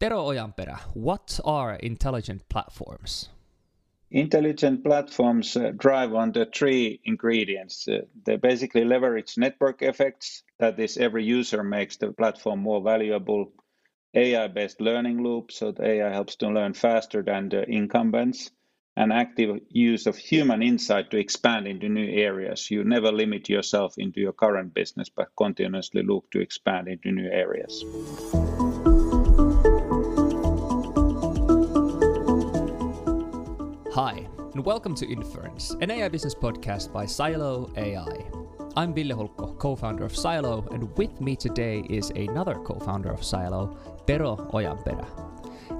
Tero Ojanperä, what are intelligent platforms? Intelligent platforms uh, drive on the three ingredients. Uh, they basically leverage network effects, that is, every user makes the platform more valuable. AI based learning loop, so the AI helps to learn faster than the incumbents, and active use of human insight to expand into new areas. You never limit yourself into your current business, but continuously look to expand into new areas. Hi, and welcome to Inference, an AI business podcast by Silo AI. I'm Ville Hulkko, co founder of Silo, and with me today is another co founder of Silo, Tero Ojanperä.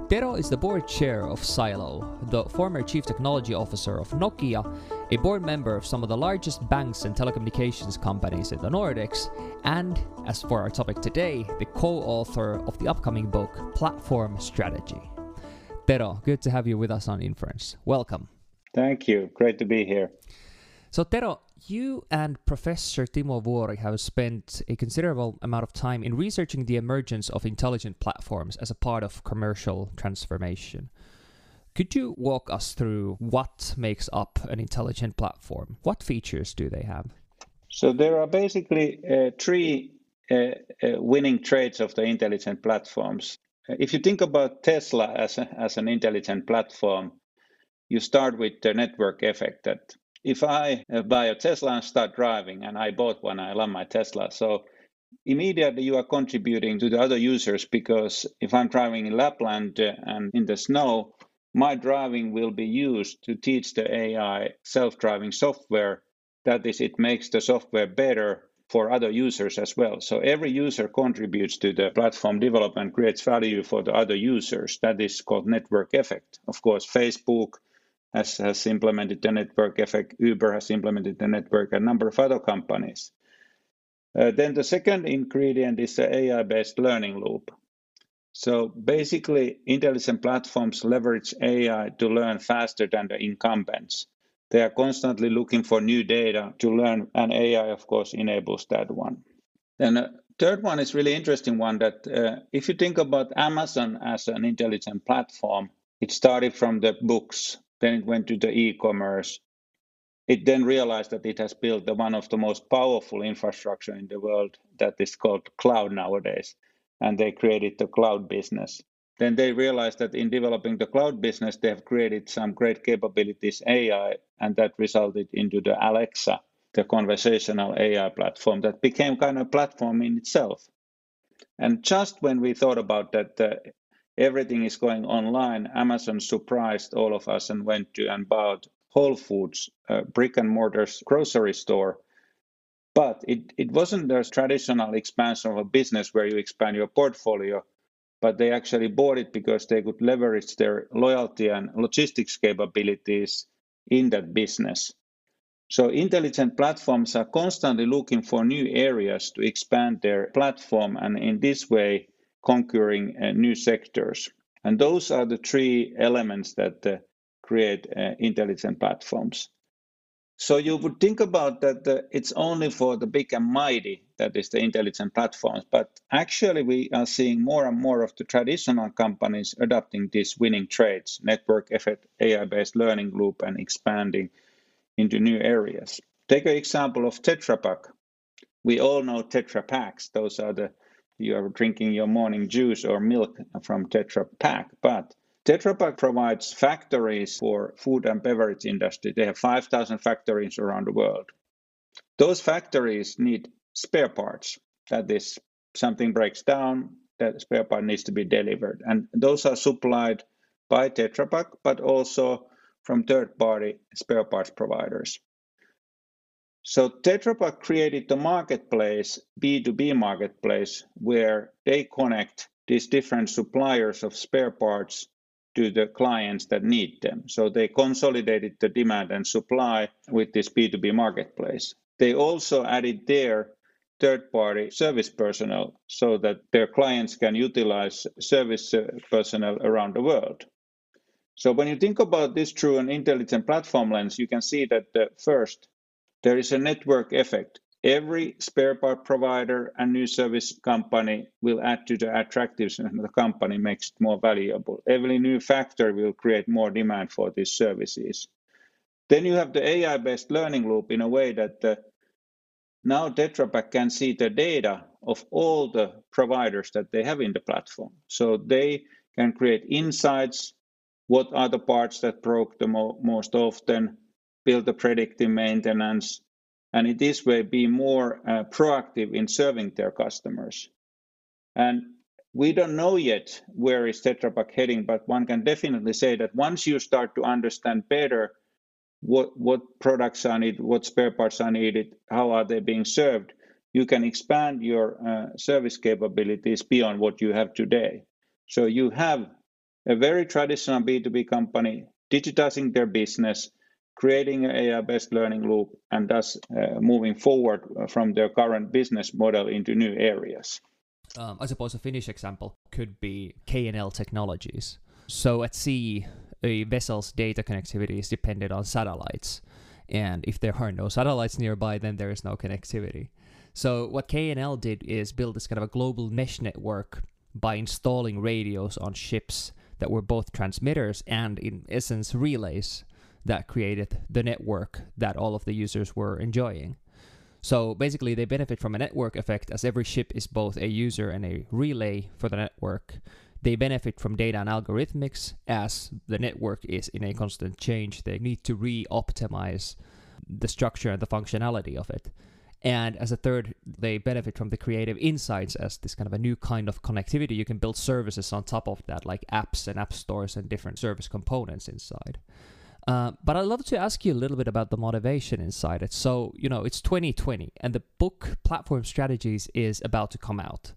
Tero is the board chair of Silo, the former chief technology officer of Nokia, a board member of some of the largest banks and telecommunications companies in the Nordics, and, as for our topic today, the co author of the upcoming book, Platform Strategy. Tero, good to have you with us on Inference. Welcome. Thank you. Great to be here. So, Tero, you and Professor Timo Vuori have spent a considerable amount of time in researching the emergence of intelligent platforms as a part of commercial transformation. Could you walk us through what makes up an intelligent platform? What features do they have? So, there are basically uh, three uh, uh, winning traits of the intelligent platforms. If you think about Tesla as, a, as an intelligent platform, you start with the network effect that if I uh, buy a Tesla and start driving, and I bought one, I love my Tesla. So immediately you are contributing to the other users because if I'm driving in Lapland uh, and in the snow, my driving will be used to teach the AI self driving software. That is, it makes the software better for other users as well. So every user contributes to the platform development, creates value for the other users. That is called network effect. Of course, Facebook has, has implemented the network effect, Uber has implemented the network, a number of other companies. Uh, then the second ingredient is the AI based learning loop. So basically, intelligent platforms leverage AI to learn faster than the incumbents. They are constantly looking for new data to learn, and AI, of course, enables that one. Then a third one is really interesting one that uh, if you think about Amazon as an intelligent platform, it started from the books, then it went to the e-commerce. It then realized that it has built the, one of the most powerful infrastructure in the world that is called cloud nowadays, and they created the cloud business. Then they realized that in developing the cloud business, they have created some great capabilities AI, and that resulted into the Alexa, the conversational AI platform that became kind of a platform in itself. And just when we thought about that, uh, everything is going online, Amazon surprised all of us and went to and bought Whole Foods, uh, brick and mortar grocery store. But it, it wasn't the traditional expansion of a business where you expand your portfolio but they actually bought it because they could leverage their loyalty and logistics capabilities in that business. So intelligent platforms are constantly looking for new areas to expand their platform and in this way conquering uh, new sectors. And those are the three elements that uh, create uh, intelligent platforms. So you would think about that uh, it's only for the big and mighty that is the intelligent platforms, but actually we are seeing more and more of the traditional companies adopting these winning traits, network effect, AI-based learning loop, and expanding into new areas. Take an example of Tetra Pak. We all know Tetra Paks. Those are the you are drinking your morning juice or milk from Tetra Pak, but Tetra Pak provides factories for food and beverage industry. They have 5,000 factories around the world. Those factories need spare parts. That is, something breaks down, that spare part needs to be delivered. And those are supplied by Tetra Pak, but also from third-party spare parts providers. So Tetra Pak created the marketplace, B2B marketplace, where they connect these different suppliers of spare parts to the clients that need them. So they consolidated the demand and supply with this B2B marketplace. They also added their third party service personnel so that their clients can utilize service uh, personnel around the world. So when you think about this through an intelligent platform lens, you can see that uh, first, there is a network effect. Every spare part provider and new service company will add to the attractiveness of the company makes it more valuable. Every new factor will create more demand for these services. Then you have the AI-based learning loop in a way that uh, now Tetra Pak can see the data of all the providers that they have in the platform. So they can create insights, what are the parts that broke the mo most often, build the predictive maintenance, and in this way be more uh, proactive in serving their customers. And we don't know yet where is Tetra Pak heading, but one can definitely say that once you start to understand better what what products are needed, what spare parts are needed, how are they being served, you can expand your uh, service capabilities beyond what you have today. So you have a very traditional B2B company digitizing their business, creating an AI-based learning loop, and thus uh, moving forward from their current business model into new areas. Um, I suppose a Finnish example could be KNL Technologies. So at sea, a vessel's data connectivity is dependent on satellites. And if there are no satellites nearby, then there is no connectivity. So what KNL did is build this kind of a global mesh network by installing radios on ships that were both transmitters and in essence relays that created the network that all of the users were enjoying. So basically, they benefit from a network effect as every ship is both a user and a relay for the network. They benefit from data and algorithmics as the network is in a constant change. They need to re optimize the structure and the functionality of it. And as a third, they benefit from the creative insights as this kind of a new kind of connectivity. You can build services on top of that, like apps and app stores and different service components inside. Uh, but I'd love to ask you a little bit about the motivation inside it. So, you know, it's 2020 and the book Platform Strategies is about to come out.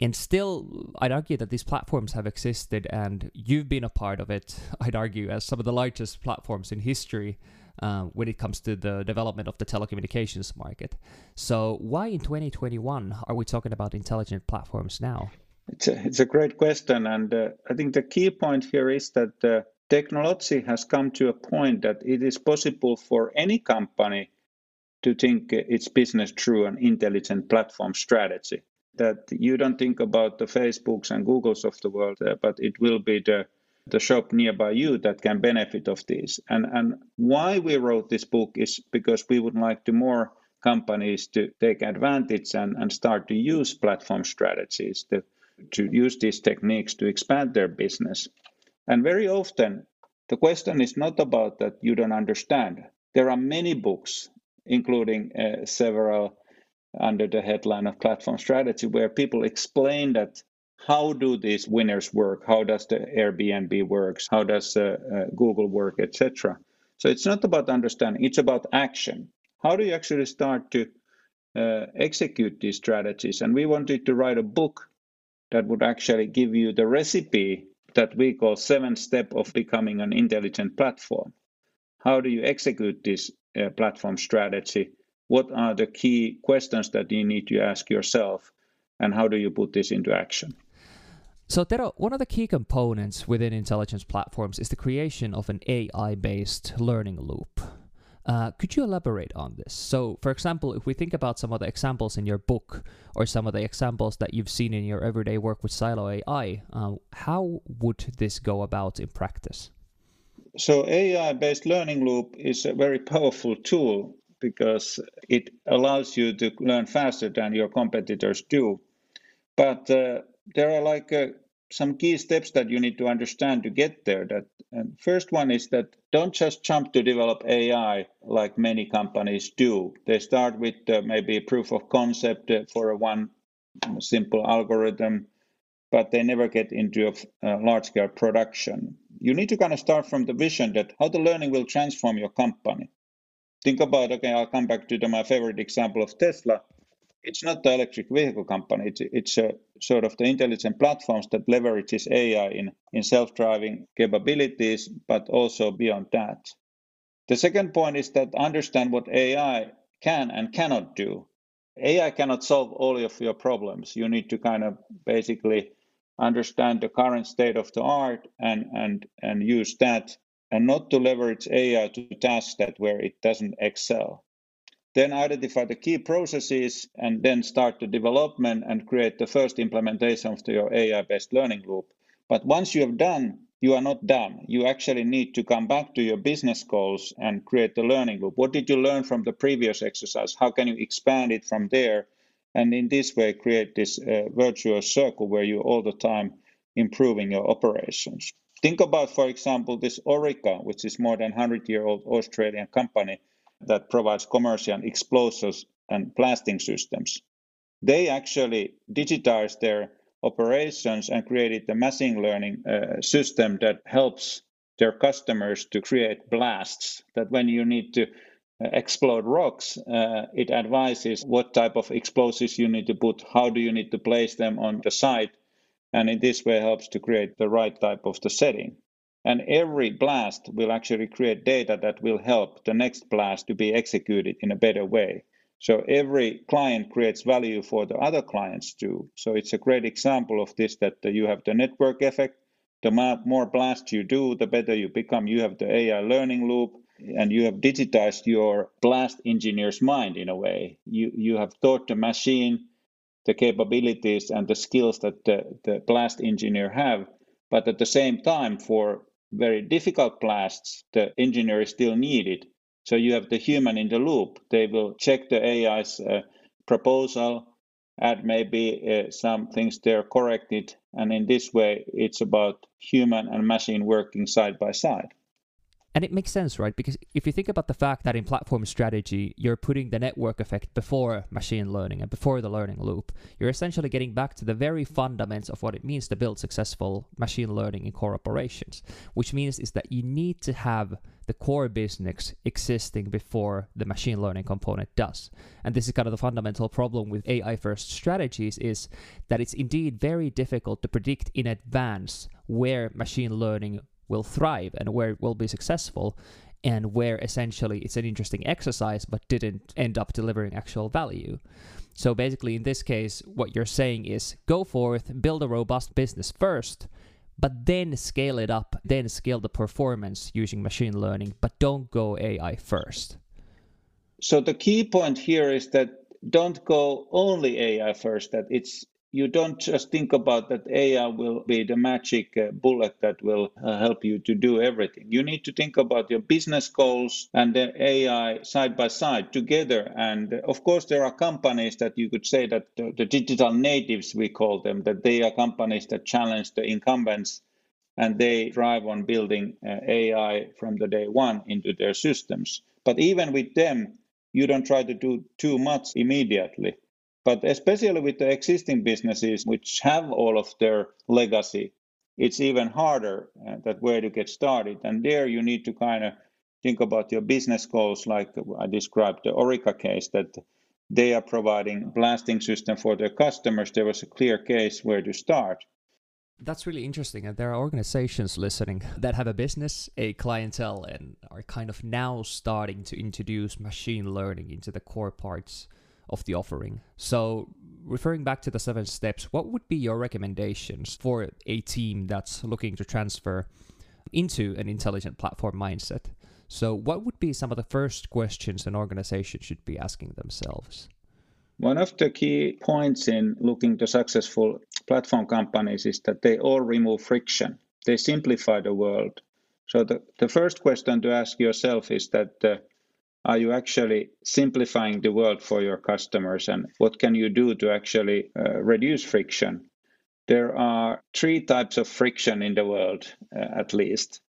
And still, I'd argue that these platforms have existed and you've been a part of it, I'd argue, as some of the largest platforms in history uh, when it comes to the development of the telecommunications market. So, why in 2021 are we talking about intelligent platforms now? It's a, it's a great question. And uh, I think the key point here is that uh, technology has come to a point that it is possible for any company to think its business through an intelligent platform strategy. That you don't think about the Facebooks and Googles of the world, uh, but it will be the the shop nearby you that can benefit of this. And and why we wrote this book is because we would like to more companies to take advantage and, and start to use platform strategies to, to use these techniques to expand their business. And very often, the question is not about that you don't understand. There are many books, including uh, several under the headline of platform strategy, where people explain that how do these winners work? How does the Airbnb works? How does uh, uh, Google work, etc. So it's not about understanding; it's about action. How do you actually start to uh, execute these strategies? And we wanted to write a book that would actually give you the recipe that we call seven step of becoming an intelligent platform. How do you execute this uh, platform strategy? What are the key questions that you need to ask yourself? And how do you put this into action? So, Tero, one of the key components within intelligence platforms is the creation of an AI based learning loop. Uh, could you elaborate on this? So, for example, if we think about some of the examples in your book or some of the examples that you've seen in your everyday work with Silo AI, uh, how would this go about in practice? So, AI based learning loop is a very powerful tool because it allows you to learn faster than your competitors do. But uh, there are like uh, some key steps that you need to understand to get there. That and first one is that don't just jump to develop AI like many companies do. They start with uh, maybe proof of concept uh, for a one simple algorithm, but they never get into a, a large scale production. You need to kind of start from the vision that how the learning will transform your company. Think about okay, I'll come back to the, my favorite example of Tesla it's not the electric vehicle company. It's, it's a sort of the intelligent platforms that leverages AI in, in self-driving capabilities, but also beyond that. The second point is that understand what AI can and cannot do. AI cannot solve all of your problems. You need to kind of basically understand the current state of the art and and and use that and not to leverage AI to tasks that where it doesn't excel. Then identify the key processes and then start the development and create the first implementation of your AI based learning loop. But once you have done, you are not done. You actually need to come back to your business goals and create the learning loop. What did you learn from the previous exercise? How can you expand it from there? And in this way, create this uh, virtuous circle where you all the time improving your operations. Think about, for example, this Orica, which is more than 100 year old Australian company that provides commercial explosives and blasting systems. They actually digitized their operations and created a machine learning uh, system that helps their customers to create blasts that when you need to uh, explode rocks, uh, it advises what type of explosives you need to put, how do you need to place them on the site, and in this way helps to create the right type of the setting. And every blast will actually create data that will help the next blast to be executed in a better way. So every client creates value for the other clients too. So it's a great example of this that you have the network effect. The more blasts you do, the better you become. You have the AI learning loop and you have digitized your blast engineer's mind in a way. You, you have taught the machine the capabilities and the skills that the, the blast engineer have. But at the same time, for very difficult blasts, the engineer is still needed. So you have the human in the loop. They will check the AI's uh, proposal, add maybe uh, some things there corrected, and in this way, it's about human and machine working side by side. And it makes sense, right? Because if you think about the fact that in platform strategy, you're putting the network effect before machine learning and before the learning loop, you're essentially getting back to the very fundamentals of what it means to build successful machine learning in core operations, which means is that you need to have the core business existing before the machine learning component does. And this is kind of the fundamental problem with AI first strategies is that it's indeed very difficult to predict in advance where machine learning will thrive and where it will be successful and where essentially it's an interesting exercise but didn't end up delivering actual value. So basically, in this case, what you're saying is go forth, build a robust business first, but then scale it up, then scale the performance using machine learning, but don't go AI first. So the key point here is that don't go only AI first, that it's you don't just think about that AI will be the magic uh, bullet that will uh, help you to do everything. You need to think about your business goals and the AI side by side together. And uh, of course, there are companies that you could say that the, the digital natives, we call them, that they are companies that challenge the incumbents and they drive on building AI from the day one into their systems. But even with them, you don't try to do too much immediately but especially with the existing businesses which have all of their legacy, it's even harder uh, that where to get started. And there you need to kind of think about your business goals, like I described the Orica case, that they are providing blasting system for their customers. There was a clear case where to start. That's really interesting. And there are organizations listening that have a business, a clientele, and are kind of now starting to introduce machine learning into the core parts of the offering. So, referring back to the seven steps, what would be your recommendations for a team that's looking to transfer into an intelligent platform mindset? So, what would be some of the first questions an organization should be asking themselves? One of the key points in looking to successful platform companies is that they all remove friction. They simplify the world. So the, the first question to ask yourself is that uh, are you actually simplifying the world for your customers and what can you do to actually uh, reduce friction? There are three types of friction in the world uh, at least.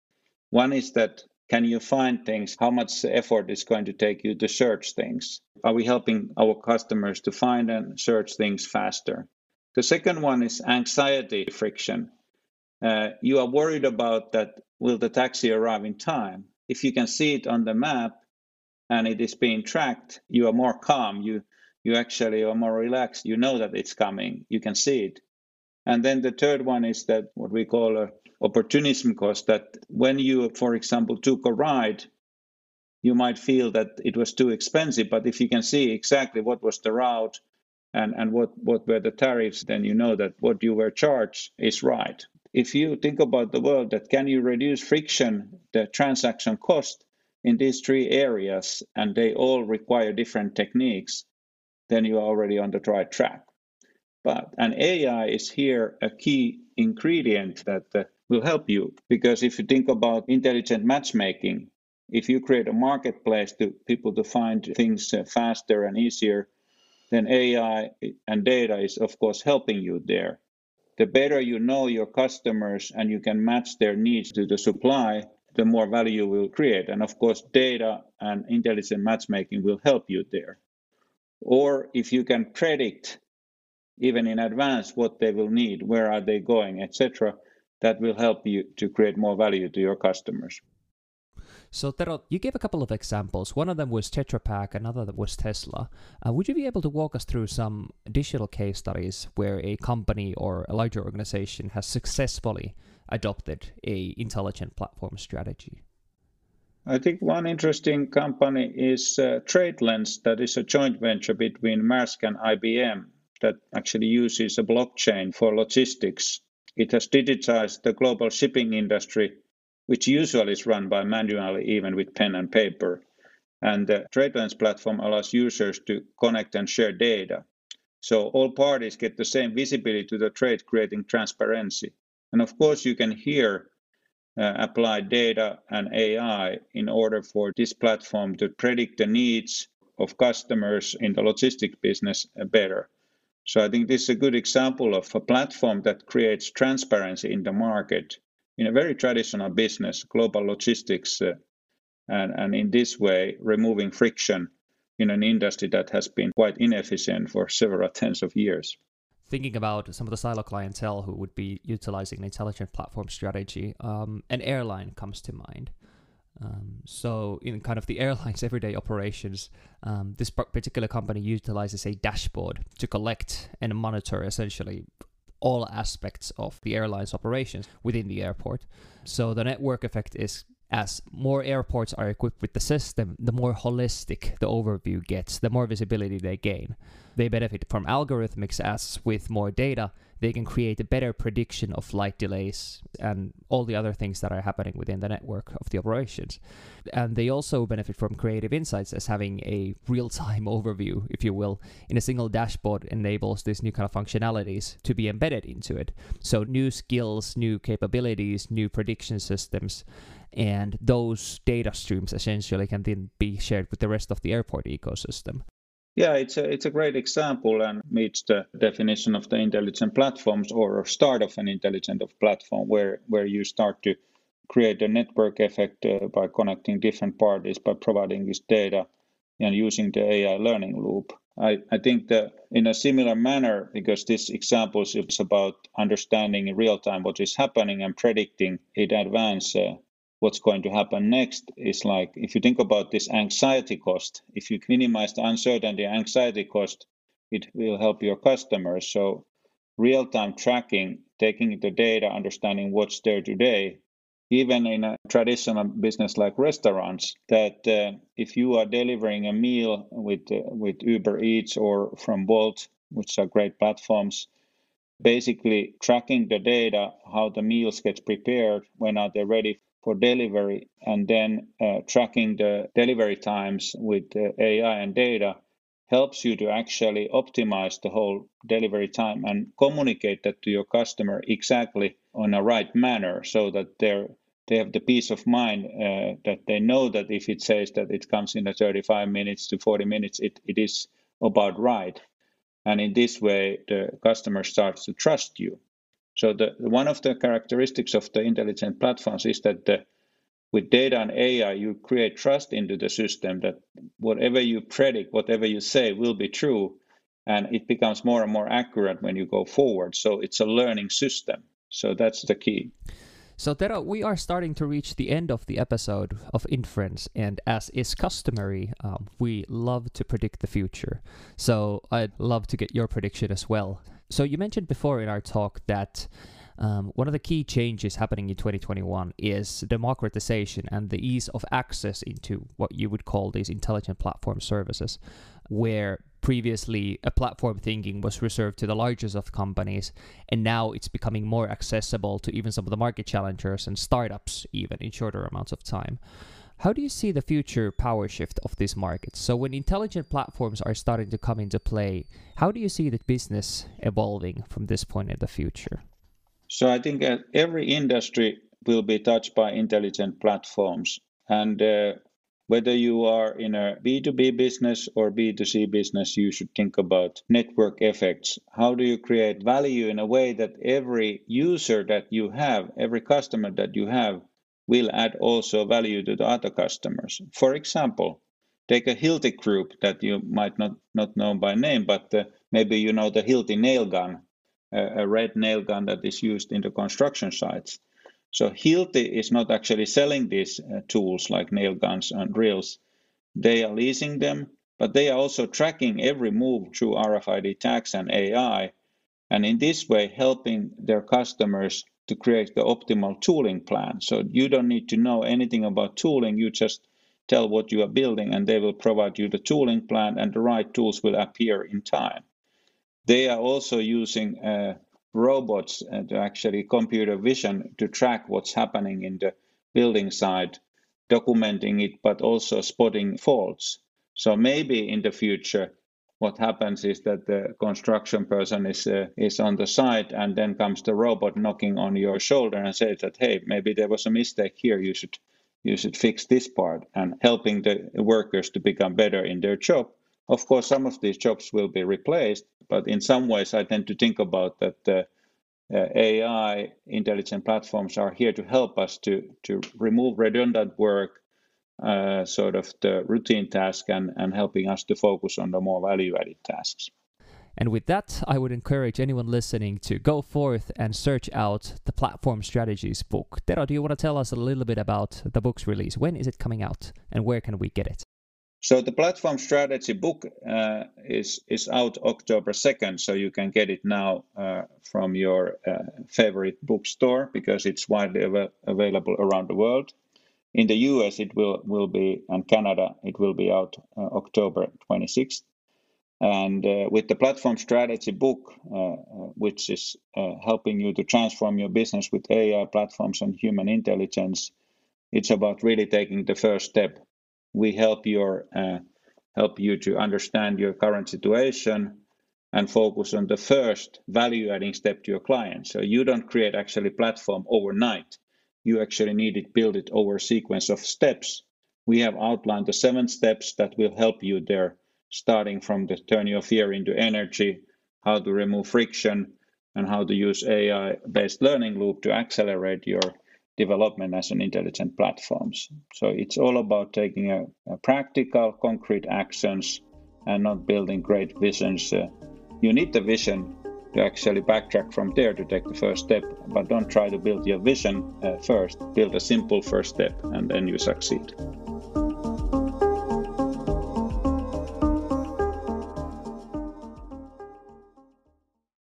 One is that can you find things? How much effort is going to take you to search things? Are we helping our customers to find and search things faster? The second one is anxiety friction. Uh, you are worried about that will the taxi arrive in time? If you can see it on the map and it is being tracked, you are more calm. You you actually are more relaxed. You know that it's coming. You can see it. And then the third one is that what we call a opportunism cost. That when you, for example, took a ride, you might feel that it was too expensive. But if you can see exactly what was the route and, and what, what were the tariffs, then you know that what you were charged is right. If you think about the world that can you reduce friction, the transaction cost, in these three areas and they all require different techniques, then you are already on the right track. But an AI is here a key ingredient that uh, will help you because if you think about intelligent matchmaking, if you create a marketplace to people to find things uh, faster and easier, then AI and data is of course helping you there. The better you know your customers and you can match their needs to the supply, the more value you will create. And of course, data and intelligent matchmaking will help you there. Or if you can predict even in advance what they will need, where are they going, etc., that will help you to create more value to your customers. So, Tero, you gave a couple of examples. One of them was Tetra Pak, another was Tesla. Uh, would you be able to walk us through some digital case studies where a company or a larger organization has successfully adopted a intelligent platform strategy? I think one interesting company is uh, TradeLens, that is a joint venture between Maersk and IBM that actually uses a blockchain for logistics. It has digitized the global shipping industry which usually is run by manually, even with pen and paper. And the TradeLens platform allows users to connect and share data. So all parties get the same visibility to the trade, creating transparency. And of course, you can here uh, apply data and AI in order for this platform to predict the needs of customers in the logistics business uh, better. So I think this is a good example of a platform that creates transparency in the market in a very traditional business, global logistics, uh, and, and in this way, removing friction in an industry that has been quite inefficient for several tens of years. Thinking about some of the silo clientele who would be utilizing an intelligent platform strategy, um, an airline comes to mind. Um, so, in kind of the airline's everyday operations, um, this particular company utilizes a dashboard to collect and monitor essentially all aspects of the airline's operations within the airport. So the network effect is as more airports are equipped with the system, the more holistic the overview gets, the more visibility they gain. They benefit from algorithmics as with more data, they can create a better prediction of flight delays and all the other things that are happening within the network of the operations. And they also benefit from creative insights as having a real time overview, if you will, in a single dashboard enables these new kind of functionalities to be embedded into it. So, new skills, new capabilities, new prediction systems and those data streams essentially can then be shared with the rest of the airport ecosystem. Yeah, it's a, it's a great example and meets the definition of the intelligent platforms or start of an intelligent platform where, where you start to create a network effect uh, by connecting different parties by providing this data and using the AI learning loop. I, I think that in a similar manner, because this example is about understanding in real time what is happening and predicting in advance uh, what's going to happen next is like if you think about this anxiety cost, if you minimize the uncertainty anxiety cost, it will help your customers. So real time tracking, taking the data, understanding what's there today, even in a traditional business like restaurants, that uh, if you are delivering a meal with uh, with Uber Eats or from Bolt which are great platforms, basically tracking the data, how the meals get prepared, when are they ready for delivery and then uh, tracking the delivery times with uh, AI and data helps you to actually optimize the whole delivery time and communicate that to your customer exactly on a right manner so that they're they have the peace of mind uh, that they know that if it says that it comes in a 35 minutes to 40 minutes, it, it is about right. And in this way, the customer starts to trust you. So the, one of the characteristics of the intelligent platforms is that the, with data and AI, you create trust into the system that whatever you predict, whatever you say will be true, and it becomes more and more accurate when you go forward. So it's a learning system. So that's the key. So, Tero, we are starting to reach the end of the episode of Inference, and as is customary, um, we love to predict the future. So, I'd love to get your prediction as well. So you mentioned before in our talk that um, one of the key changes happening in 2021 is democratization and the ease of access into what you would call these intelligent platform services, where previously a platform thinking was reserved to the largest of companies, and now it's becoming more accessible to even some of the market challengers and startups, even in shorter amounts of time. How do you see the future power shift of this market? So, when intelligent platforms are starting to come into play, how do you see the business evolving from this point in the future? So, I think uh, every industry will be touched by intelligent platforms. And uh, whether you are in a B2B business or B2C business, you should think about network effects. How do you create value in a way that every user that you have, every customer that you have, will add also value to the other customers? For example, take a Hilti group that you might not, not know by name, but uh, maybe you know the Hilti nail gun, uh, a red nail gun that is used in the construction sites. So Hilti is not actually selling these uh, tools like nail guns and drills. They are leasing them, but they are also tracking every move through RFID tags and AI, and in this way helping their customers to create the optimal tooling plan. So you don't need to know anything about tooling, you just tell what you are building and they will provide you the tooling plan and the right tools will appear in time. They are also using uh, robots and actually computer vision to track what's happening in the building side, documenting it, but also spotting faults. So maybe in the future, what happens is that the construction person is uh, is on the site, and then comes the robot knocking on your shoulder and says that, hey, maybe there was a mistake here. You should you should fix this part, and helping the workers to become better in their job. Of course, some of these jobs will be replaced, but in some ways, I tend to think about that uh, uh, AI intelligent platforms are here to help us to, to remove redundant work, sort of the routine task, and, and helping us to focus on the more value added tasks. And with that, I would encourage anyone listening to go forth and search out the Platform Strategies book. Tero, do you want to tell us a little bit about the book's release? When is it coming out and where can we get it? So the platform strategy book uh, is is out October second, so you can get it now uh, from your uh, favorite bookstore because it's widely av- available around the world. In the U.S., it will will be and Canada, it will be out uh, October twenty sixth. And uh, with the platform strategy book, uh, which is helping you to transform your business with AI platforms and human intelligence, it's about really taking the first step we help your uh, help you to understand your current situation and focus on the first value adding step to your client. So you don't create actually platform overnight. You actually need it build it over a sequence of steps. We have outlined the seven steps that will help you there, starting from the turn your fear into energy, how to remove friction, and how to use AI based learning loop to accelerate your development as an intelligent platforms. So it's all about taking a, a practical, concrete actions and not building great visions. Uh, you need the vision to actually backtrack from there to take the first step, but don't try to build your vision uh, first. Build a simple first step and then you succeed.